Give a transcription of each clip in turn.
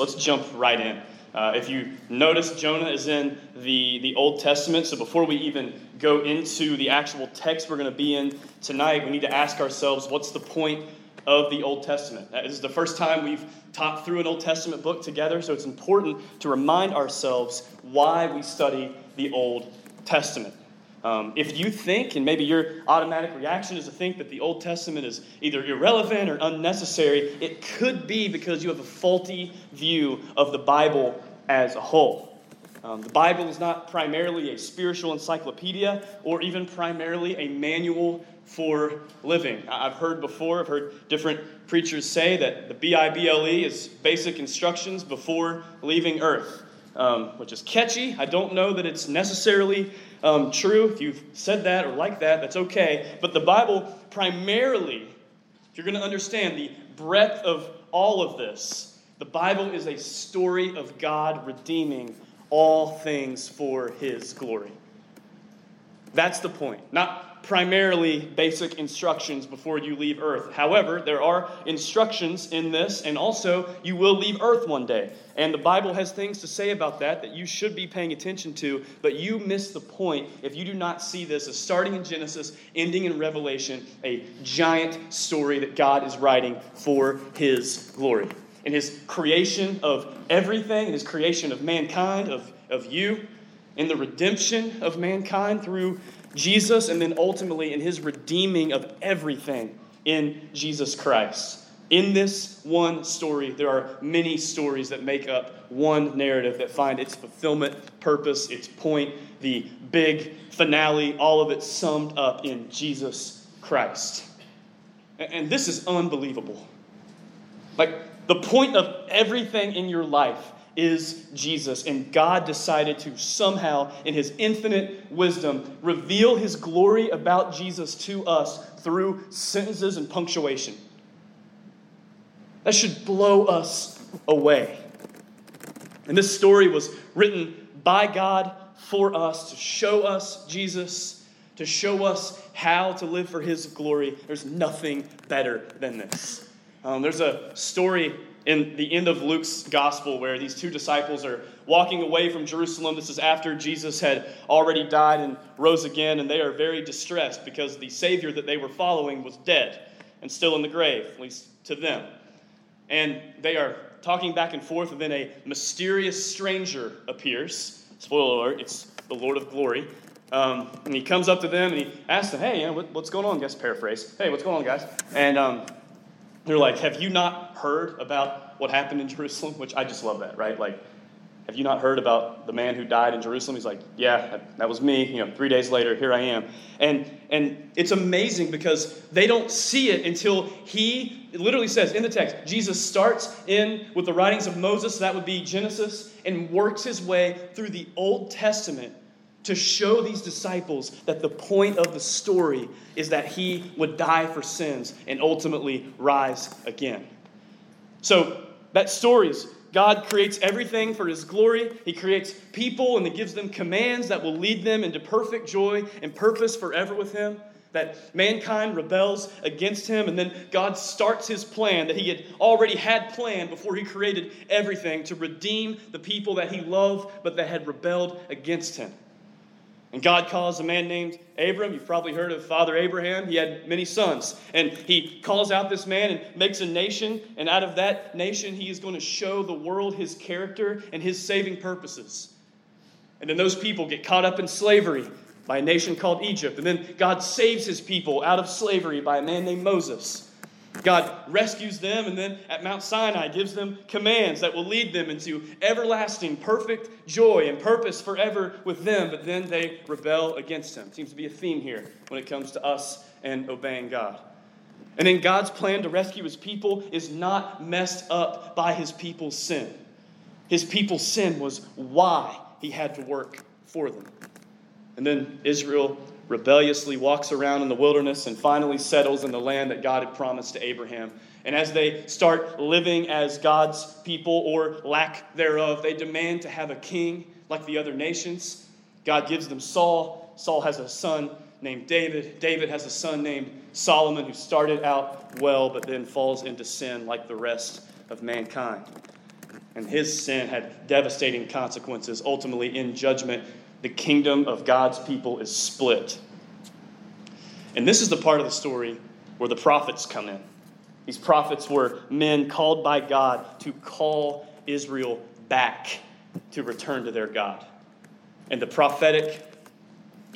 let's jump right in. Uh, if you notice, Jonah is in the, the Old Testament. So before we even go into the actual text we're going to be in tonight, we need to ask ourselves what's the point of the Old Testament? This is the first time we've talked through an Old Testament book together, so it's important to remind ourselves why we study the Old Testament. Um, if you think, and maybe your automatic reaction is to think that the Old Testament is either irrelevant or unnecessary, it could be because you have a faulty view of the Bible as a whole. Um, the Bible is not primarily a spiritual encyclopedia or even primarily a manual for living. I've heard before, I've heard different preachers say that the B I B L E is basic instructions before leaving earth, um, which is catchy. I don't know that it's necessarily um, true. If you've said that or like that, that's okay. But the Bible primarily, if you're going to understand the breadth of all of this, the Bible is a story of God redeeming all things for his glory. That's the point. Not primarily basic instructions before you leave earth. However, there are instructions in this, and also you will leave earth one day. And the Bible has things to say about that that you should be paying attention to, but you miss the point if you do not see this as starting in Genesis, ending in Revelation, a giant story that God is writing for His glory. In His creation of everything, in His creation of mankind, of, of you, in the redemption of mankind through Jesus, and then ultimately in his redeeming of everything in Jesus Christ. In this one story, there are many stories that make up one narrative that find its fulfillment, purpose, its point, the big finale, all of it summed up in Jesus Christ. And this is unbelievable. Like, the point of everything in your life is Jesus. And God decided to somehow, in his infinite wisdom, reveal his glory about Jesus to us through sentences and punctuation. That should blow us away. And this story was written by God for us to show us Jesus, to show us how to live for his glory. There's nothing better than this. Um, there's a story in the end of Luke's gospel where these two disciples are walking away from Jerusalem. This is after Jesus had already died and rose again, and they are very distressed because the Savior that they were following was dead and still in the grave, at least to them. And they are talking back and forth, and then a mysterious stranger appears. Spoiler alert, it's the Lord of glory. Um, and he comes up to them and he asks them, Hey, you know, what, what's going on? Guess paraphrase. Hey, what's going on, guys? And um, they're like, Have you not heard about what happened in Jerusalem? Which I just love that, right? Like, have you not heard about the man who died in Jerusalem? He's like, Yeah, that was me. You know, three days later, here I am. And and it's amazing because they don't see it until he literally says in the text, Jesus starts in with the writings of Moses, that would be Genesis, and works his way through the Old Testament to show these disciples that the point of the story is that he would die for sins and ultimately rise again. So, that story is God creates everything for his glory. He creates people and he gives them commands that will lead them into perfect joy and purpose forever with him. That mankind rebels against him, and then God starts his plan that he had already had planned before he created everything to redeem the people that he loved but that had rebelled against him. And God calls a man named Abram. You've probably heard of Father Abraham. He had many sons. And he calls out this man and makes a nation. And out of that nation, he is going to show the world his character and his saving purposes. And then those people get caught up in slavery by a nation called Egypt. And then God saves his people out of slavery by a man named Moses. God rescues them and then at Mount Sinai gives them commands that will lead them into everlasting, perfect joy and purpose forever with them, but then they rebel against Him. Seems to be a theme here when it comes to us and obeying God. And then God's plan to rescue His people is not messed up by His people's sin. His people's sin was why He had to work for them. And then Israel rebelliously walks around in the wilderness and finally settles in the land that God had promised to Abraham. And as they start living as God's people or lack thereof, they demand to have a king like the other nations. God gives them Saul. Saul has a son named David. David has a son named Solomon who started out well but then falls into sin like the rest of mankind. And his sin had devastating consequences. Ultimately, in judgment, the kingdom of God's people is split. And this is the part of the story where the prophets come in. These prophets were men called by God to call Israel back to return to their God. And the prophetic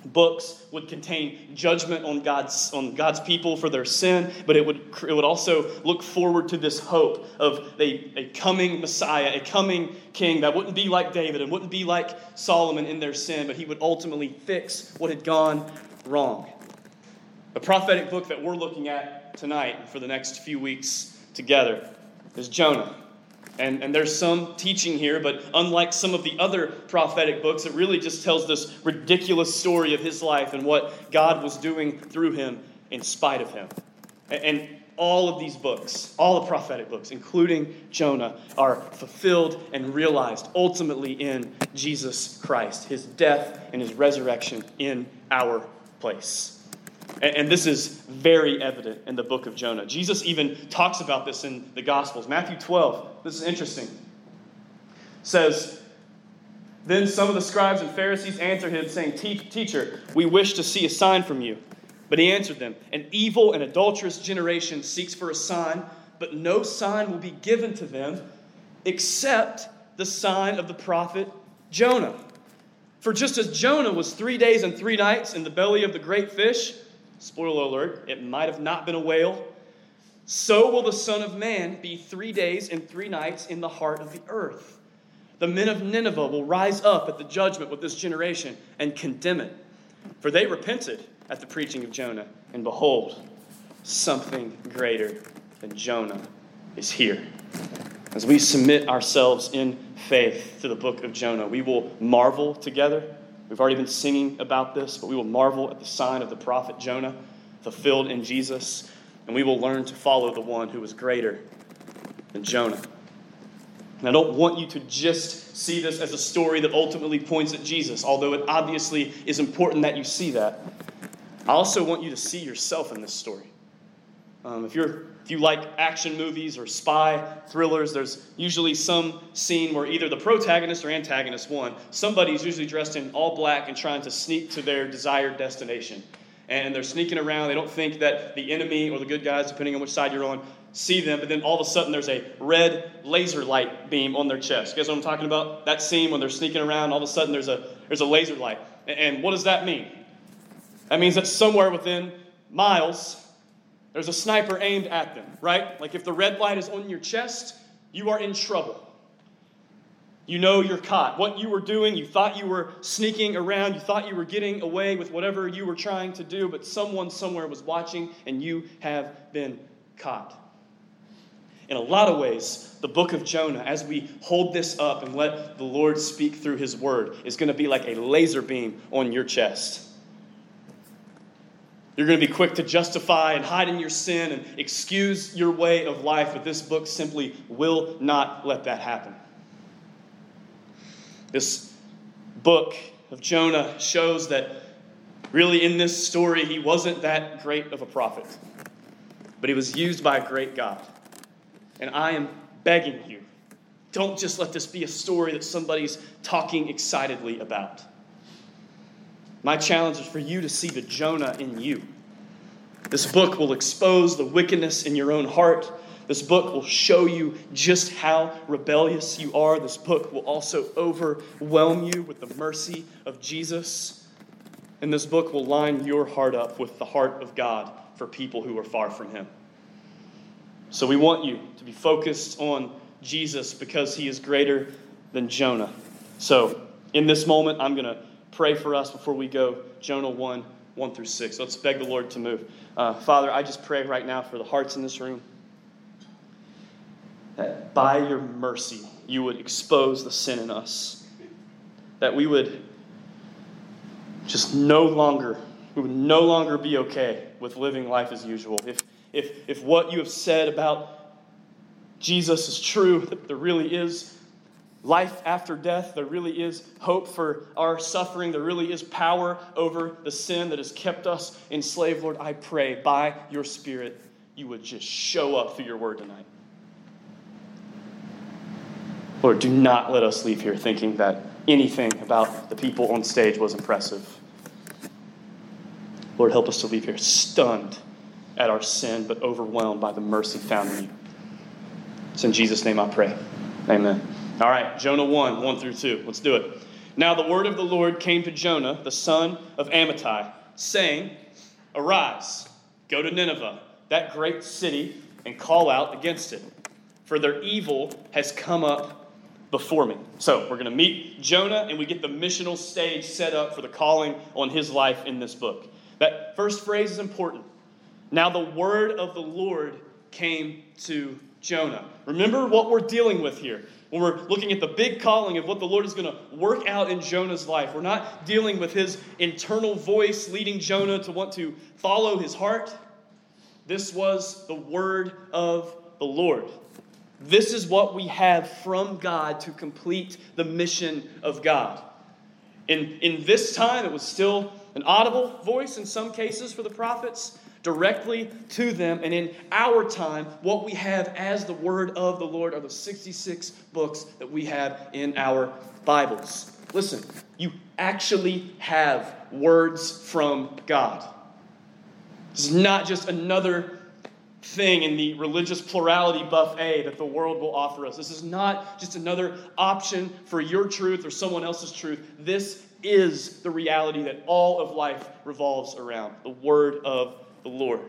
books would contain judgment on God's, on God's people for their sin, but it would, it would also look forward to this hope of a, a coming Messiah, a coming king that wouldn't be like David and wouldn't be like Solomon in their sin, but he would ultimately fix what had gone wrong. The prophetic book that we're looking at tonight for the next few weeks together is Jonah. And, and there's some teaching here, but unlike some of the other prophetic books, it really just tells this ridiculous story of his life and what God was doing through him in spite of him. And, and all of these books, all the prophetic books, including Jonah, are fulfilled and realized ultimately in Jesus Christ, his death and his resurrection in our place. And, this is very evident in the book of Jonah. Jesus even talks about this in the Gospels. Matthew 12, this is interesting. Says, Then some of the scribes and Pharisees answered him, saying, Teacher, we wish to see a sign from you. But he answered them, An evil and adulterous generation seeks for a sign, but no sign will be given to them except the sign of the prophet Jonah. For just as Jonah was three days and three nights in the belly of the great fish, Spoiler alert, it might have not been a whale. So will the Son of Man be three days and three nights in the heart of the earth. The men of Nineveh will rise up at the judgment with this generation and condemn it. For they repented at the preaching of Jonah, and behold, something greater than Jonah is here. As we submit ourselves in faith to the book of Jonah, we will marvel together We've already been singing about this, but we will marvel at the sign of the prophet Jonah fulfilled in Jesus, and we will learn to follow the one who is greater than Jonah. And I don't want you to just see this as a story that ultimately points at Jesus, although it obviously is important that you see that. I also want you to see yourself in this story. Um, if you're if you like action movies or spy thrillers, there's usually some scene where either the protagonist or antagonist, one, somebody's usually dressed in all black and trying to sneak to their desired destination. And they're sneaking around. They don't think that the enemy or the good guys, depending on which side you're on, see them. But then all of a sudden, there's a red laser light beam on their chest. You guys know what I'm talking about? That scene when they're sneaking around, all of a sudden, there's a, there's a laser light. And what does that mean? That means that somewhere within miles, there's a sniper aimed at them, right? Like if the red light is on your chest, you are in trouble. You know you're caught. What you were doing, you thought you were sneaking around, you thought you were getting away with whatever you were trying to do, but someone somewhere was watching and you have been caught. In a lot of ways, the book of Jonah, as we hold this up and let the Lord speak through his word, is going to be like a laser beam on your chest. You're going to be quick to justify and hide in your sin and excuse your way of life, but this book simply will not let that happen. This book of Jonah shows that really in this story, he wasn't that great of a prophet, but he was used by a great God. And I am begging you, don't just let this be a story that somebody's talking excitedly about. My challenge is for you to see the Jonah in you. This book will expose the wickedness in your own heart. This book will show you just how rebellious you are. This book will also overwhelm you with the mercy of Jesus. And this book will line your heart up with the heart of God for people who are far from Him. So we want you to be focused on Jesus because He is greater than Jonah. So in this moment, I'm going to pray for us before we go. Jonah 1 1 through 6. Let's beg the Lord to move. Uh, Father, I just pray right now for the hearts in this room that by your mercy you would expose the sin in us, that we would just no longer we would no longer be okay with living life as usual. If if if what you have said about Jesus is true, that there really is life after death. There really is hope for our suffering. There really is power over the sin that has kept us enslaved. Lord, I pray by your Spirit you would just show up through your word tonight. Lord, do not let us leave here thinking that anything about the people on stage was impressive. Lord, help us to leave here stunned at our sin, but overwhelmed by the mercy found in you. It's in Jesus' name I pray. Amen. All right, Jonah 1, 1 through 2. Let's do it. Now the word of the Lord came to Jonah, the son of Amittai, saying, Arise, go to Nineveh, that great city, and call out against it, for their evil has come up before me. So we're going to meet Jonah, and we get the missional stage set up for the calling on his life in this book. That first phrase is important. Now the word of the Lord came to Jonah. Remember what we're dealing with here. When we're looking at the big calling of what the Lord is going to work out in Jonah's life, we're not dealing with his internal voice leading Jonah to want to follow his heart. This was the word of the Lord. This is what we have from God to complete the mission of God. In, in this time, it was still an audible voice in some cases for the prophets, directly to them. And in our time, what we have as the word of the Lord are the 66 books that we have in our Bibles. Listen, you actually have words from God. This is not just another thing in the religious plurality buffet that the world will offer us. This is not just another option for your truth or someone else's truth. This is the reality that all of life revolves around the word of the Lord.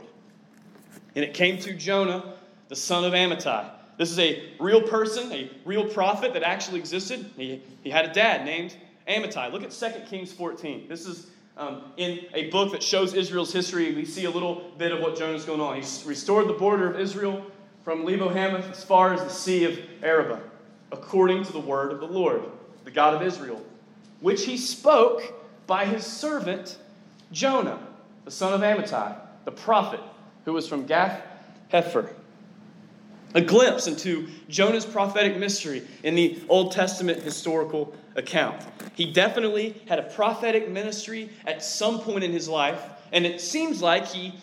And it came to Jonah, the son of Amittai. This is a real person, a real prophet that actually existed. He, he had a dad named Amittai. Look at 2 Kings 14. This is um, in a book that shows Israel's history. We see a little bit of what Jonah's going on. He's restored the border of Israel from Lebo Hamath as far as the Sea of Arabah, according to the word of the Lord, the God of Israel which he spoke by his servant Jonah, the son of Amittai, the prophet, who was from Gath Hepher. A glimpse into Jonah's prophetic mystery in the Old Testament historical account. He definitely had a prophetic ministry at some point in his life, and it seems like he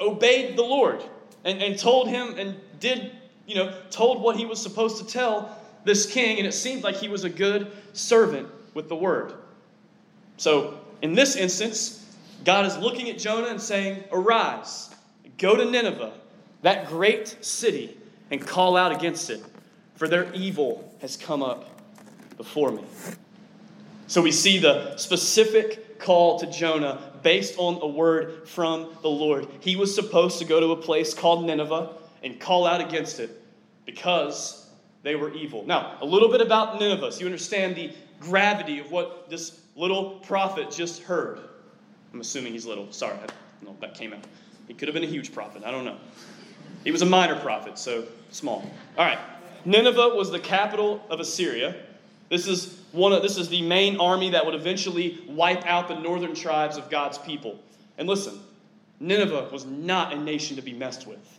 obeyed the Lord and, and told him and did, you know, told what he was supposed to tell this king, and it seemed like he was a good servant with the word. So, in this instance, God is looking at Jonah and saying, Arise, go to Nineveh, that great city, and call out against it, for their evil has come up before me. So we see the specific call to Jonah based on a word from the Lord. He was supposed to go to a place called Nineveh and call out against it because they were evil. Now, a little bit about Nineveh so you understand the gravity of what this little prophet just heard. I'm assuming he's little. Sorry, I, no, that came out. He could have been a huge prophet. I don't know. He was a minor prophet, so small. All right. Nineveh was the capital of Assyria. This is one of, this is the main army that would eventually wipe out the northern tribes of God's people. And listen, Nineveh was not a nation to be messed with.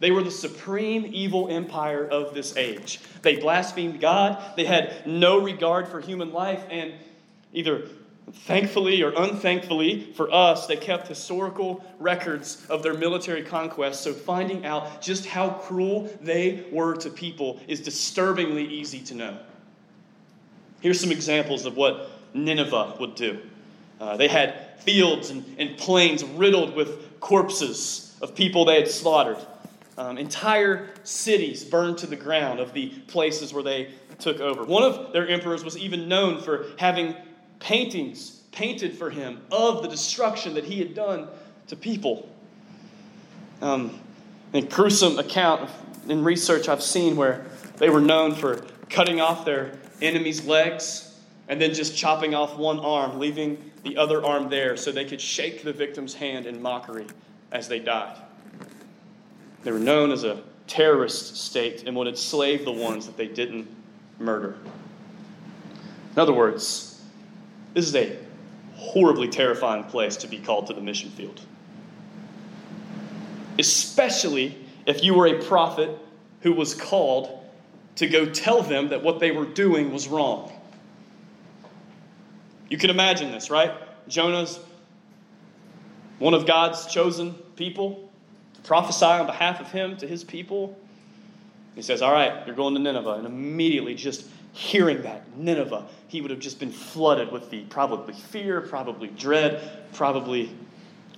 They were the supreme evil empire of this age. They blasphemed God, they had no regard for human life, and either thankfully or unthankfully for us, they kept historical records of their military conquests. So finding out just how cruel they were to people is disturbingly easy to know. Here's some examples of what Nineveh would do. Uh, they had fields and, and plains riddled with corpses of people they had slaughtered. Um, entire cities burned to the ground of the places where they took over. One of their emperors was even known for having paintings painted for him of the destruction that he had done to people. Um, a gruesome account in research I've seen where they were known for cutting off their enemy's legs and then just chopping off one arm, leaving the other arm there so they could shake the victim's hand in mockery as they died. They were known as a terrorist state and would enslave the ones that they didn't murder. In other words, this is a horribly terrifying place to be called to the mission field. Especially if you were a prophet who was called to go tell them that what they were doing was wrong. You can imagine this, right? Jonah's one of God's chosen people to prophesy on behalf of him to his people. He says, All right, you're going to Nineveh. And immediately just hearing that, Nineveh, he would have just been flooded with the probably fear, probably dread, probably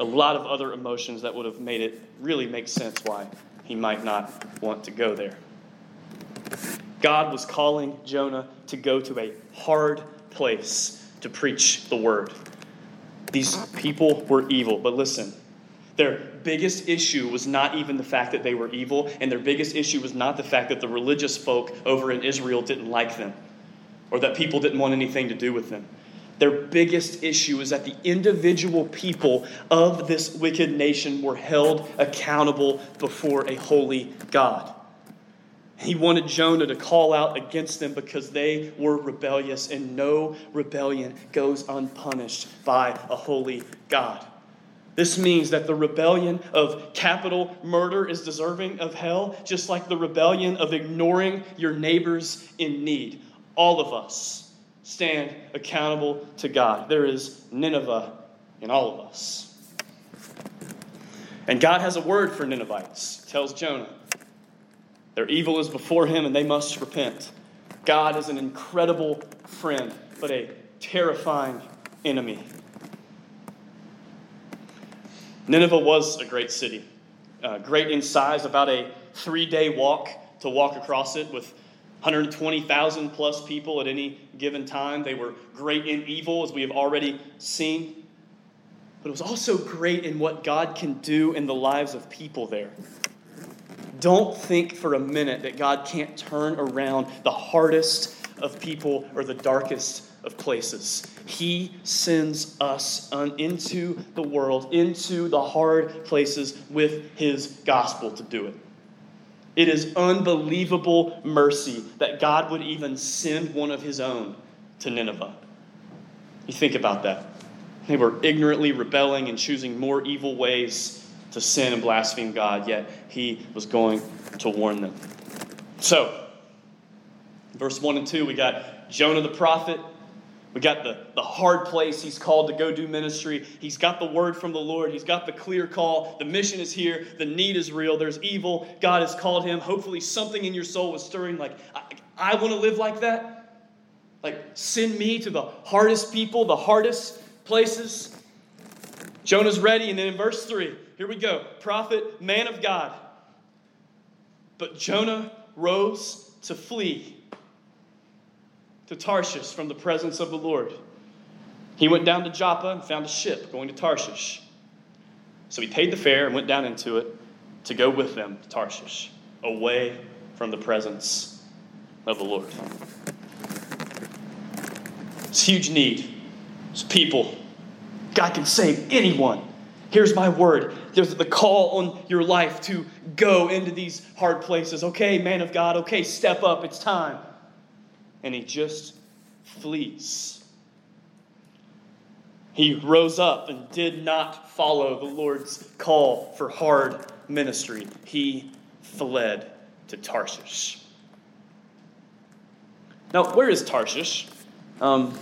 a lot of other emotions that would have made it really make sense why he might not want to go there. God was calling Jonah to go to a hard place to preach the word. These people were evil, but listen, their biggest issue was not even the fact that they were evil, and their biggest issue was not the fact that the religious folk over in Israel didn't like them or that people didn't want anything to do with them. Their biggest issue is that the individual people of this wicked nation were held accountable before a holy God. He wanted Jonah to call out against them because they were rebellious, and no rebellion goes unpunished by a holy God. This means that the rebellion of capital murder is deserving of hell, just like the rebellion of ignoring your neighbors in need. All of us stand accountable to God. There is Nineveh in all of us. And God has a word for Ninevites, tells Jonah. Their evil is before him and they must repent. God is an incredible friend, but a terrifying enemy. Nineveh was a great city, uh, great in size, about a three day walk to walk across it with 120,000 plus people at any given time. They were great in evil, as we have already seen. But it was also great in what God can do in the lives of people there. Don't think for a minute that God can't turn around the hardest of people or the darkest of places. He sends us into the world, into the hard places with His gospel to do it. It is unbelievable mercy that God would even send one of His own to Nineveh. You think about that. They were ignorantly rebelling and choosing more evil ways to sin and blaspheme God, yet He was going to warn them. So, verse 1 and 2, we got Jonah the prophet we got the, the hard place he's called to go do ministry. He's got the word from the Lord. He's got the clear call. The mission is here. The need is real. There's evil. God has called him. Hopefully, something in your soul was stirring like, I, I want to live like that. Like, send me to the hardest people, the hardest places. Jonah's ready. And then in verse 3, here we go prophet, man of God. But Jonah rose to flee to Tarshish from the presence of the Lord. He went down to Joppa and found a ship going to Tarshish. So he paid the fare and went down into it to go with them to Tarshish, away from the presence of the Lord. It's huge need. It's people. God can save anyone. Here's my word. There's the call on your life to go into these hard places. Okay, man of God, okay, step up. It's time and he just flees. He rose up and did not follow the Lord's call for hard ministry. He fled to Tarshish. Now, where is Tarshish? Um,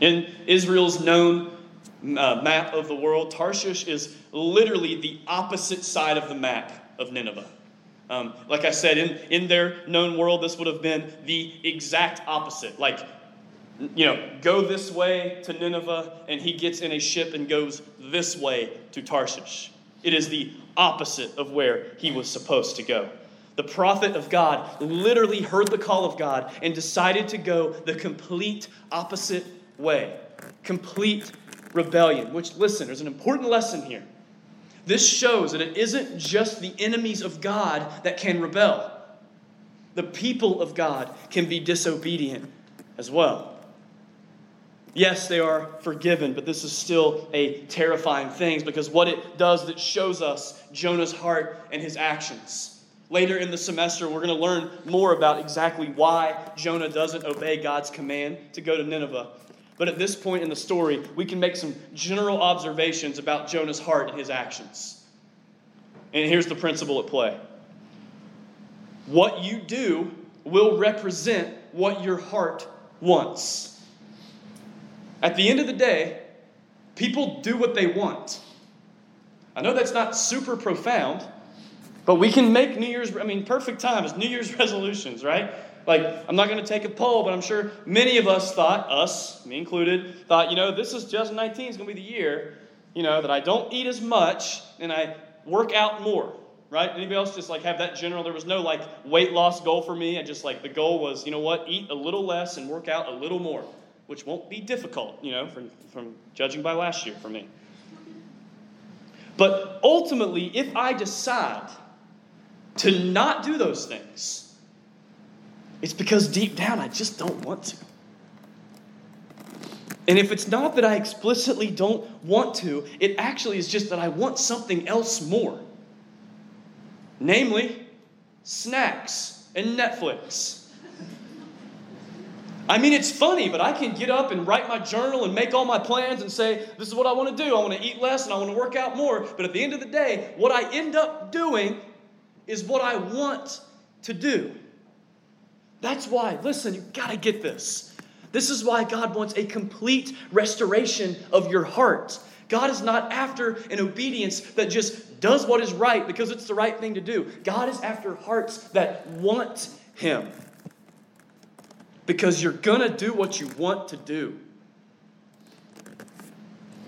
in Israel's known uh, map of the world, Tarshish is literally the opposite side of the map of Nineveh. Um, like I said, in, in their known world, this would have been the exact opposite. Like, you know, go this way to Nineveh, and he gets in a ship and goes this way to Tarshish. It is the opposite of where he was supposed to go. The prophet of God literally heard the call of God and decided to go the complete opposite way. Complete rebellion. Which, listen, there's an important lesson here. This shows that it isn't just the enemies of God that can rebel. The people of God can be disobedient as well. Yes, they are forgiven, but this is still a terrifying thing because what it does, it shows us Jonah's heart and his actions. Later in the semester, we're going to learn more about exactly why Jonah doesn't obey God's command to go to Nineveh. But at this point in the story, we can make some general observations about Jonah's heart and his actions. And here's the principle at play what you do will represent what your heart wants. At the end of the day, people do what they want. I know that's not super profound, but we can make New Year's, I mean, perfect time is New Year's resolutions, right? Like, I'm not going to take a poll, but I'm sure many of us thought, us, me included, thought, you know, this is 2019 is going to be the year, you know, that I don't eat as much and I work out more, right? Anybody else just like have that general? There was no like weight loss goal for me. I just like the goal was, you know what, eat a little less and work out a little more, which won't be difficult, you know, from, from judging by last year for me. But ultimately, if I decide to not do those things, it's because deep down I just don't want to. And if it's not that I explicitly don't want to, it actually is just that I want something else more. Namely, snacks and Netflix. I mean, it's funny, but I can get up and write my journal and make all my plans and say, this is what I want to do. I want to eat less and I want to work out more. But at the end of the day, what I end up doing is what I want to do. That's why, listen, you got to get this. This is why God wants a complete restoration of your heart. God is not after an obedience that just does what is right because it's the right thing to do. God is after hearts that want Him. Because you're to do what you want to do.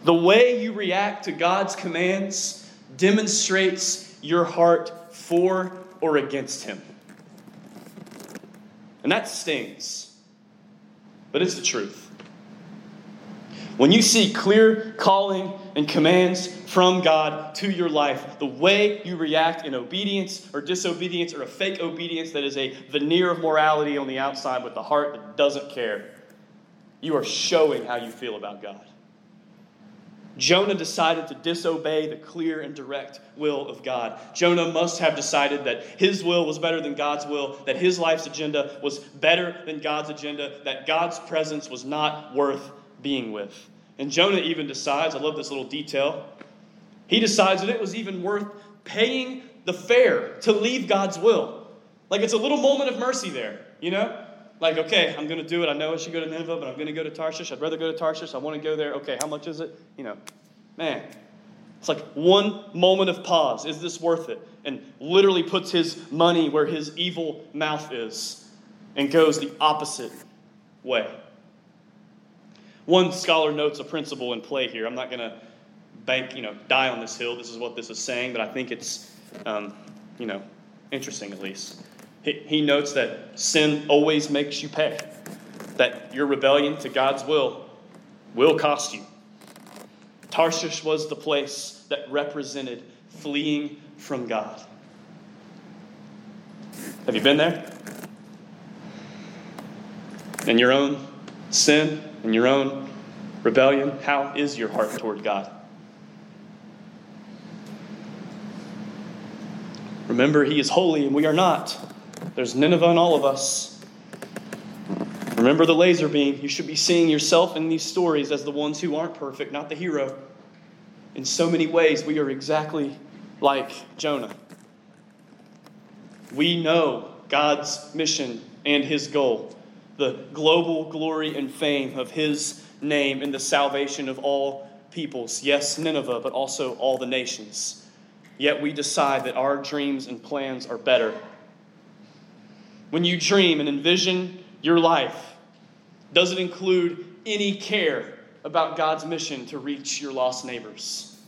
The way you react to God's commands demonstrates your heart for or against Him. And that stings. But it's the truth. When you see clear calling and commands from God to your life, the way you react in obedience or disobedience or a fake obedience that is a veneer of morality on the outside with the heart that doesn't care, you are showing how you feel about God. Jonah decided to disobey the clear and direct will of God. Jonah must have decided that his will was better than God's will, that his life's agenda was better than God's agenda, that God's presence was not worth being with. And Jonah even decides, I love this little detail, he decides that it was even worth paying the fare to leave God's will. Like it's a little moment of mercy there, you know? Like, okay, I'm going to do it. I know I should go to Nineveh, but I'm going to go to Tarshish. I'd rather go to Tarshish. I want to go there. Okay, how much is it? You know, man, it's like one moment of pause. Is this worth it? And literally puts his money where his evil mouth is and goes the opposite way. One scholar notes a principle in play here. I'm not going to bank, you know, die on this hill. This is what this is saying, but I think it's, um, you know, interesting at least. He, notes that sin always makes you pay, that your rebellion to God's will will cost you. Tarshish was the place that represented fleeing from God. Have you been there? In your own sin, in your own rebellion, how is your heart toward God? Remember, He is holy and we are not. There's Nineveh in all of us. Remember the laser beam. You should be seeing yourself in these stories as the ones who aren't perfect, not the hero. In so many ways, we are exactly like Jonah. We know God's mission and his goal, the global glory and fame of his name and the salvation of all peoples. Yes, Nineveh, but also all the nations. Yet we decide that our dreams and plans are better when you dream and envision your life, does it include any care about God's mission to reach your lost neighbors?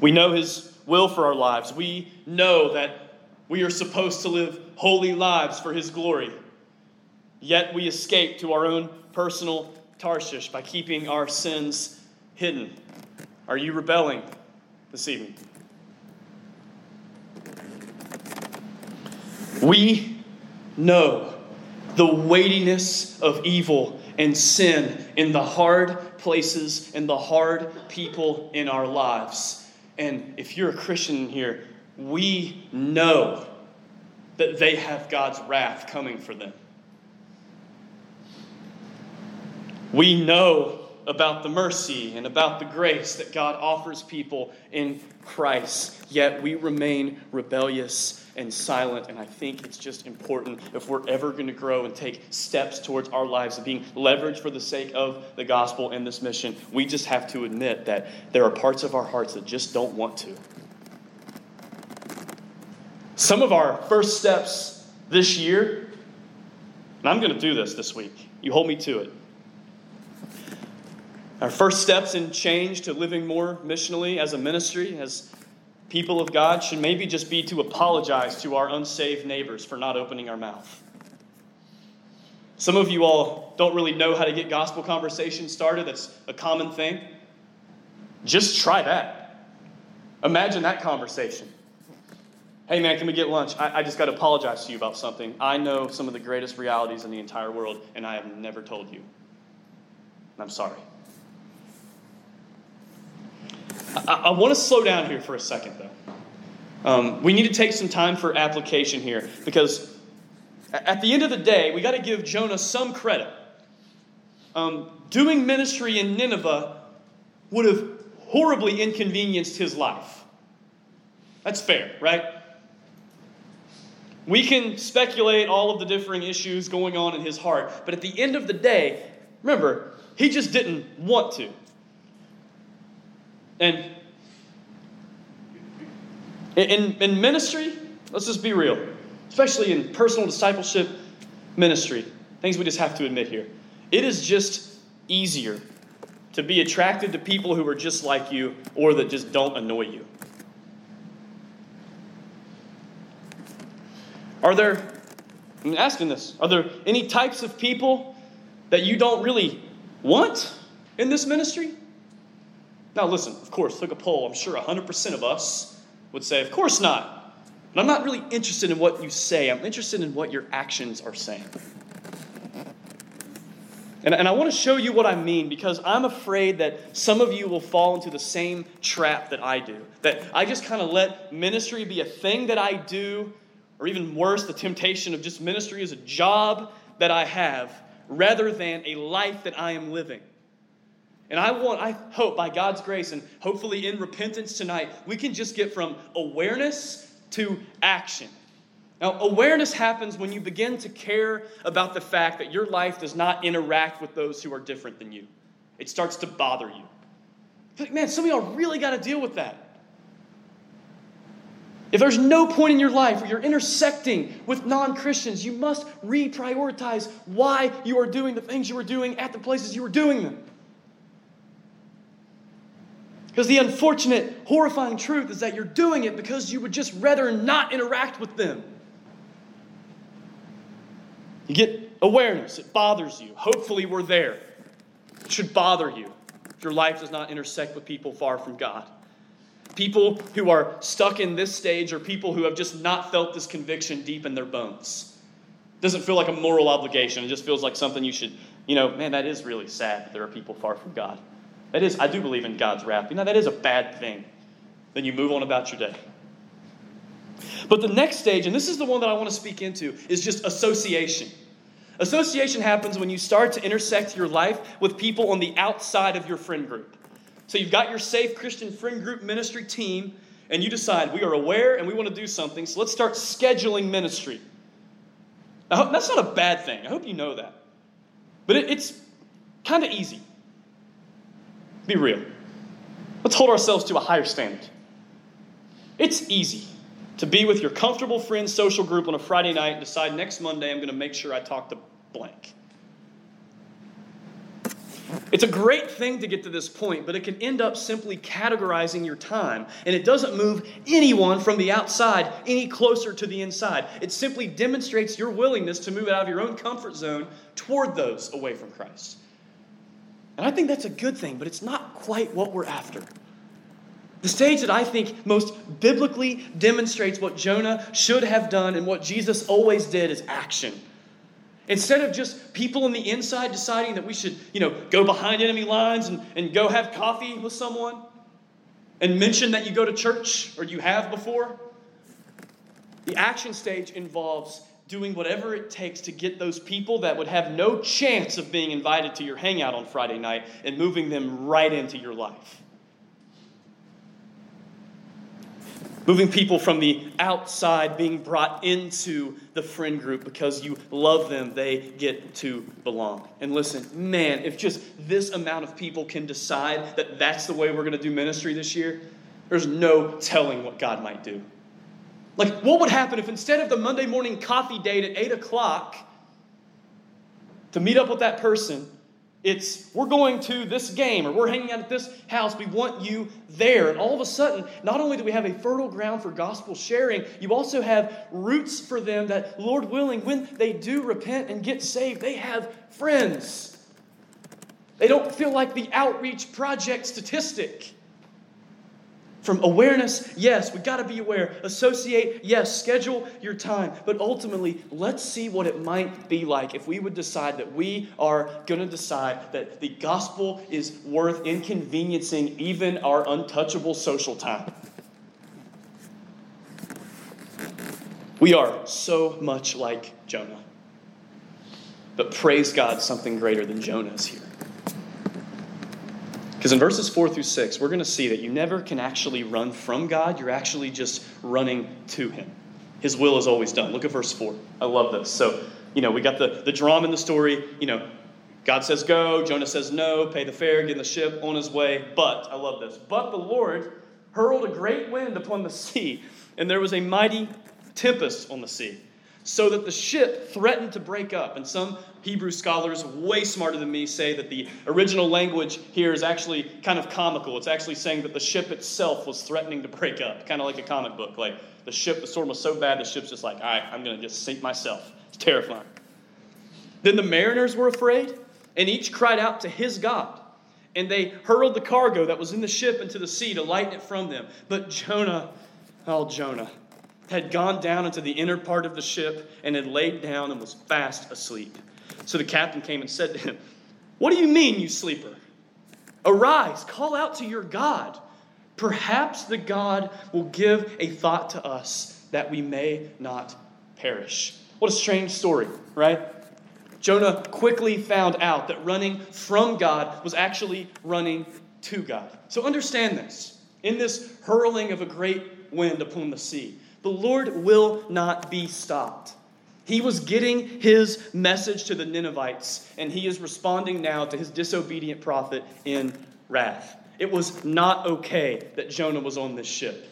We know His will for our lives. We know that we are supposed to live holy lives for His glory. Yet we escape to our own personal Tarshish by keeping our sins hidden. Are you rebelling this evening? We know the weightiness of evil and sin in the hard places and the hard people in our lives. And if you're a Christian here, we know that they have God's wrath coming for them. We know about the mercy and about the grace that God offers people in Christ, yet we remain rebellious and silent. And I think it's just important if we're ever going to grow and take steps towards our lives of being leveraged for the sake of the gospel and this mission, we just have to admit that there are parts of our hearts that just don't want to. Some of our first steps this year, and I'm going to do this this week. You hold me to it. Our first steps in change to living more missionally as a ministry, as people of God, should maybe just be to apologize to our unsaved neighbors for not opening our mouth. Some of you all don't really know how to get gospel conversation started. That's a common thing. Just try that. Imagine that conversation. Hey man, can we get lunch? I, I just got to apologize to you about something. I know some of the greatest realities in the entire world, and I have never told you. I'm sorry. I, I want to slow down here for a second, though. Um, we need to take some time for application here because at the end of the day, we got to give Jonah some credit. Um, doing ministry in Nineveh would have horribly inconvenienced his life. That's fair, right? We can speculate all of the differing issues going on in his heart, but at the end of the day, remember, he just didn't want to. And in, in ministry, let's just be real, especially in personal discipleship ministry, things we just have to admit here. It is just easier to be attracted to people who are just like you or that just don't annoy you. Are there, I'm asking this, are there any types of people that you don't really want in this ministry? Now, listen, of course, took a poll. I'm sure 100% of us would say, of course not. But I'm not really interested in what you say, I'm interested in what your actions are saying. And, and I want to show you what I mean because I'm afraid that some of you will fall into the same trap that I do. That I just kind of let ministry be a thing that I do, or even worse, the temptation of just ministry as a job that I have rather than a life that I am living. And I want, I hope by God's grace and hopefully in repentance tonight, we can just get from awareness to action. Now, awareness happens when you begin to care about the fact that your life does not interact with those who are different than you. It starts to bother you. Like, man, some of y'all really got to deal with that. If there's no point in your life where you're intersecting with non Christians, you must reprioritize why you are doing the things you are doing at the places you are doing them. Because the unfortunate, horrifying truth is that you're doing it because you would just rather not interact with them. You get awareness, it bothers you. Hopefully, we're there. It should bother you if your life does not intersect with people far from God. People who are stuck in this stage are people who have just not felt this conviction deep in their bones. It doesn't feel like a moral obligation. It just feels like something you should, you know, man, that is really sad that there are people far from God. That is, I do believe in God's wrath. You know, that is a bad thing. Then you move on about your day. But the next stage, and this is the one that I want to speak into, is just association. Association happens when you start to intersect your life with people on the outside of your friend group. So you've got your safe Christian friend group ministry team, and you decide we are aware and we want to do something, so let's start scheduling ministry. That's not a bad thing. I hope you know that. But it, it's kind of easy. Be real. Let's hold ourselves to a higher standard. It's easy to be with your comfortable friends social group on a Friday night and decide next Monday I'm going to make sure I talk to blank. It's a great thing to get to this point, but it can end up simply categorizing your time, and it doesn't move anyone from the outside any closer to the inside. It simply demonstrates your willingness to move out of your own comfort zone toward those away from Christ. And I think that's a good thing, but it's not quite what we're after. The stage that I think most biblically demonstrates what Jonah should have done and what Jesus always did is action. Instead of just people on the inside deciding that we should, you know, go behind enemy lines and, and go have coffee with someone and mention that you go to church or you have before, the action stage involves doing whatever it takes to get those people that would have no chance of being invited to your hangout on Friday night and moving them right into your life. Moving people from the outside, being brought into the friend group because you love them, they get to belong. And listen, man, if just this amount of people can decide that that's the way we're going to do ministry this year, there's no telling what God might do. Like, what would happen if instead of the Monday morning coffee date at 8 o'clock to meet up with that person, it's we're going to this game or we're hanging out at this house. We want you there. And all of a sudden, not only do we have a fertile ground for gospel sharing, you also have roots for them that, Lord willing, when they do repent and get saved, they have friends. They don't feel like the outreach project statistic. From awareness, yes, we got to be aware. Associate, yes, schedule your time. But ultimately, let's see what it might be like if we would decide that we are going to decide that the gospel is worth inconveniencing even our untouchable social time. We are so much like Jonah. But praise God, something greater than Jonah is here. Because in verses 4 through 6, we're going to see that you never can actually run from God, you're actually just running to Him. His will is always done. Look at verse 4. I love this. So, you know, we got the, the drama in the story. You know, God says go, Jonah says no, pay the fare, get in the ship, on his way. But, I love this. But the Lord hurled a great wind upon the sea, and there was a mighty tempest on the sea so that the ship threatened to break up. And some Hebrew scholars, way smarter than me, say that the original language here is actually kind of comical. It's actually saying that the ship itself was threatening to break up, kind of like a comic book. Like the ship, the storm was so bad, the ship's just like, all right, I'm going to just sink myself. It's terrifying. Then the mariners were afraid, and each cried out to his God. And they hurled the cargo that was in the ship into the sea to lighten it from them. But Jonah, oh, Jonah, had gone down into the inner part of the ship and had laid down and was fast asleep. So the captain came and said to him, What do you mean, you sleeper? Arise, call out to your God. Perhaps the God will give a thought to us that we may not perish. What a strange story, right? Jonah quickly found out that running from God was actually running to God. So understand this. In this hurling of a great wind upon the sea, the Lord will not be stopped. He was getting his message to the Ninevites, and he is responding now to his disobedient prophet in wrath. It was not okay that Jonah was on this ship.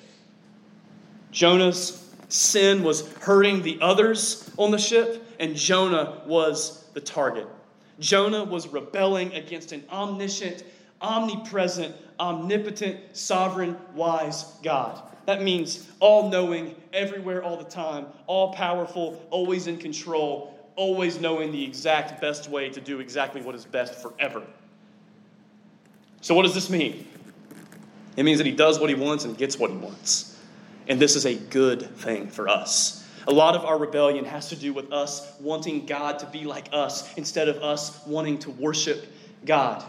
Jonah's sin was hurting the others on the ship, and Jonah was the target. Jonah was rebelling against an omniscient, omnipresent, omnipotent, sovereign, wise God. That means all knowing, everywhere, all the time, all powerful, always in control, always knowing the exact best way to do exactly what is best forever. So, what does this mean? It means that he does what he wants and gets what he wants. And this is a good thing for us. A lot of our rebellion has to do with us wanting God to be like us instead of us wanting to worship God.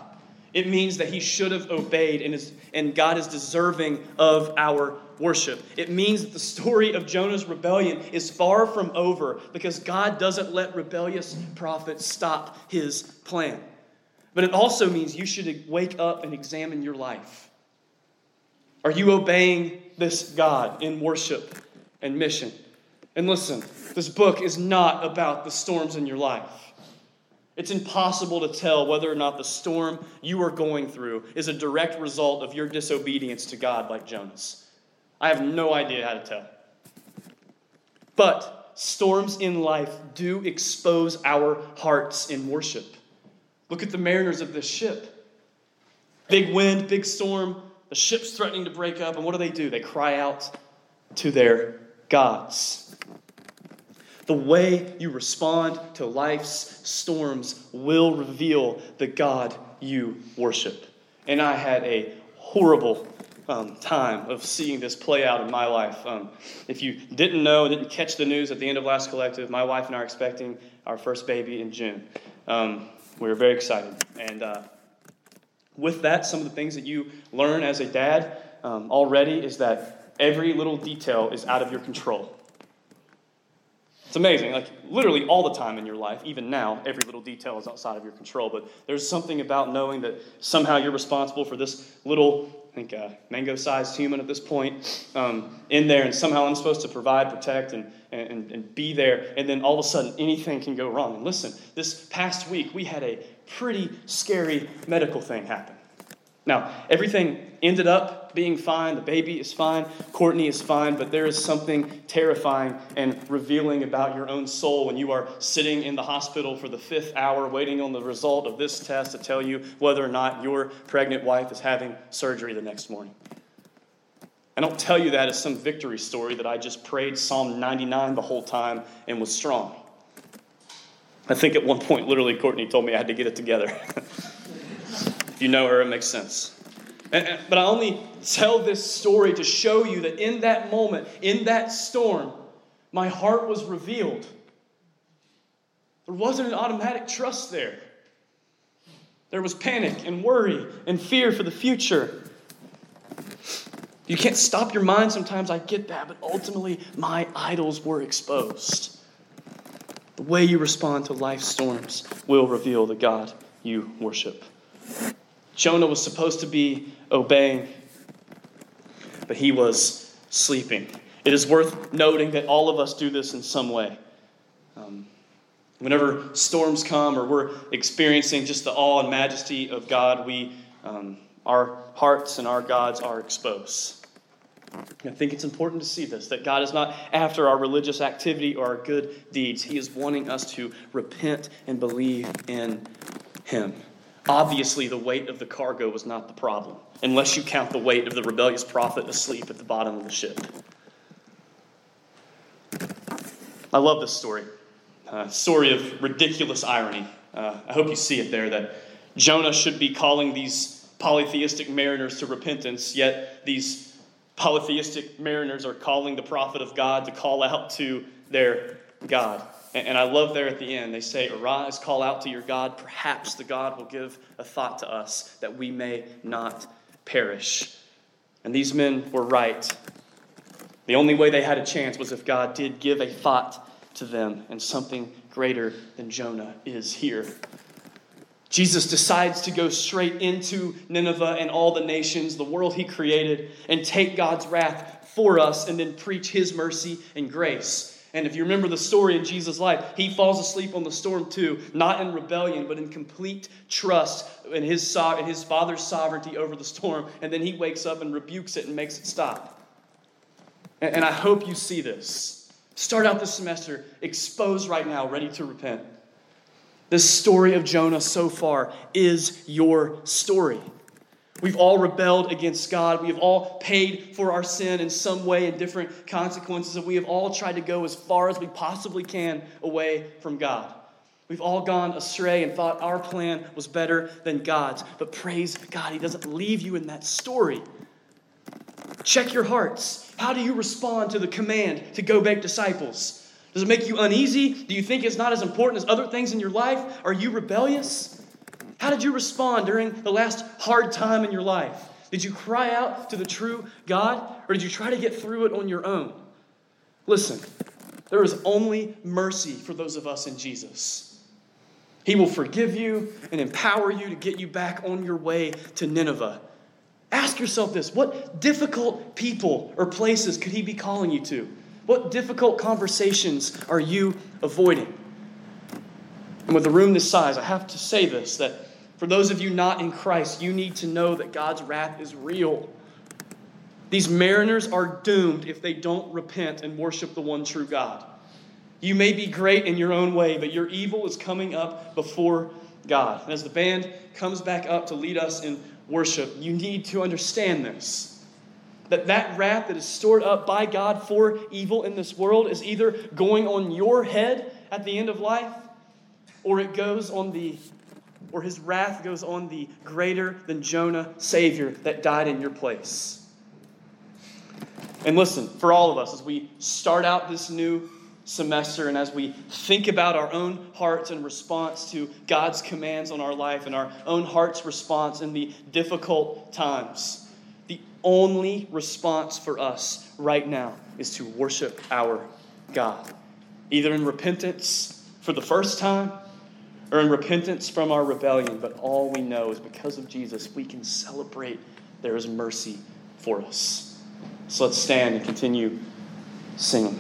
It means that he should have obeyed, and, is, and God is deserving of our worship. It means that the story of Jonah's rebellion is far from over because God doesn't let rebellious prophets stop his plan. But it also means you should wake up and examine your life. Are you obeying this God in worship and mission? And listen, this book is not about the storms in your life. It's impossible to tell whether or not the storm you are going through is a direct result of your disobedience to God, like Jonah's. I have no idea how to tell. But storms in life do expose our hearts in worship. Look at the mariners of this ship. Big wind, big storm, the ship's threatening to break up, and what do they do? They cry out to their gods. The way you respond to life's storms will reveal the God you worship. And I had a horrible um, time of seeing this play out in my life. Um, if you didn't know, didn't catch the news at the end of last collective, my wife and I are expecting our first baby in June. Um, we were very excited. And uh, with that, some of the things that you learn as a dad um, already is that every little detail is out of your control. It's amazing. Like, literally all the time in your life, even now, every little detail is outside of your control. But there's something about knowing that somehow you're responsible for this little, I think, uh, mango sized human at this point um, in there, and somehow I'm supposed to provide, protect, and, and, and be there. And then all of a sudden, anything can go wrong. And listen, this past week, we had a pretty scary medical thing happen. Now, everything ended up being fine. The baby is fine. Courtney is fine. But there is something terrifying and revealing about your own soul when you are sitting in the hospital for the fifth hour waiting on the result of this test to tell you whether or not your pregnant wife is having surgery the next morning. I don't tell you that as some victory story that I just prayed Psalm 99 the whole time and was strong. I think at one point, literally, Courtney told me I had to get it together. If you know her, it makes sense. And, but I only tell this story to show you that in that moment, in that storm, my heart was revealed. There wasn't an automatic trust there. There was panic and worry and fear for the future. You can't stop your mind sometimes, I get that, but ultimately, my idols were exposed. The way you respond to life's storms will reveal the God you worship. Jonah was supposed to be obeying, but he was sleeping. It is worth noting that all of us do this in some way. Um, whenever storms come or we're experiencing just the awe and majesty of God, we, um, our hearts and our gods are exposed. I think it's important to see this that God is not after our religious activity or our good deeds. He is wanting us to repent and believe in Him. Obviously, the weight of the cargo was not the problem, unless you count the weight of the rebellious prophet asleep at the bottom of the ship. I love this story. Uh, story of ridiculous irony. Uh, I hope you see it there that Jonah should be calling these polytheistic mariners to repentance, yet these polytheistic mariners are calling the prophet of God to call out to their God. And I love there at the end, they say, Arise, call out to your God. Perhaps the God will give a thought to us that we may not perish. And these men were right. The only way they had a chance was if God did give a thought to them, and something greater than Jonah is here. Jesus decides to go straight into Nineveh and all the nations, the world he created, and take God's wrath for us and then preach his mercy and grace. And if you remember the story in Jesus' life, he falls asleep on the storm too, not in rebellion, but in complete trust in his, in his father's sovereignty over the storm. And then he wakes up and rebukes it and makes it stop. And, and I hope you see this. Start out this semester exposed right now, ready to repent. This story of Jonah so far is your story. We've all rebelled against God. We have all paid for our sin in some way in different consequences, and we have all tried to go as far as we possibly can away from God. We've all gone astray and thought our plan was better than God's. But praise God, He doesn't leave you in that story. Check your hearts. How do you respond to the command to go make disciples? Does it make you uneasy? Do you think it's not as important as other things in your life? Are you rebellious? How did you respond during the last hard time in your life? Did you cry out to the true God, or did you try to get through it on your own? Listen, there is only mercy for those of us in Jesus. He will forgive you and empower you to get you back on your way to Nineveh. Ask yourself this what difficult people or places could He be calling you to? What difficult conversations are you avoiding? And with a room this size, I have to say this that for those of you not in Christ, you need to know that God's wrath is real. These mariners are doomed if they don't repent and worship the one true God. You may be great in your own way, but your evil is coming up before God. And as the band comes back up to lead us in worship, you need to understand this. That that wrath that is stored up by God for evil in this world is either going on your head at the end of life or it goes on the or his wrath goes on the greater than Jonah Savior that died in your place. And listen, for all of us, as we start out this new semester and as we think about our own hearts in response to God's commands on our life and our own heart's response in the difficult times, the only response for us right now is to worship our God, either in repentance for the first time or in repentance from our rebellion, but all we know is because of Jesus, we can celebrate there is mercy for us. So let's stand and continue singing.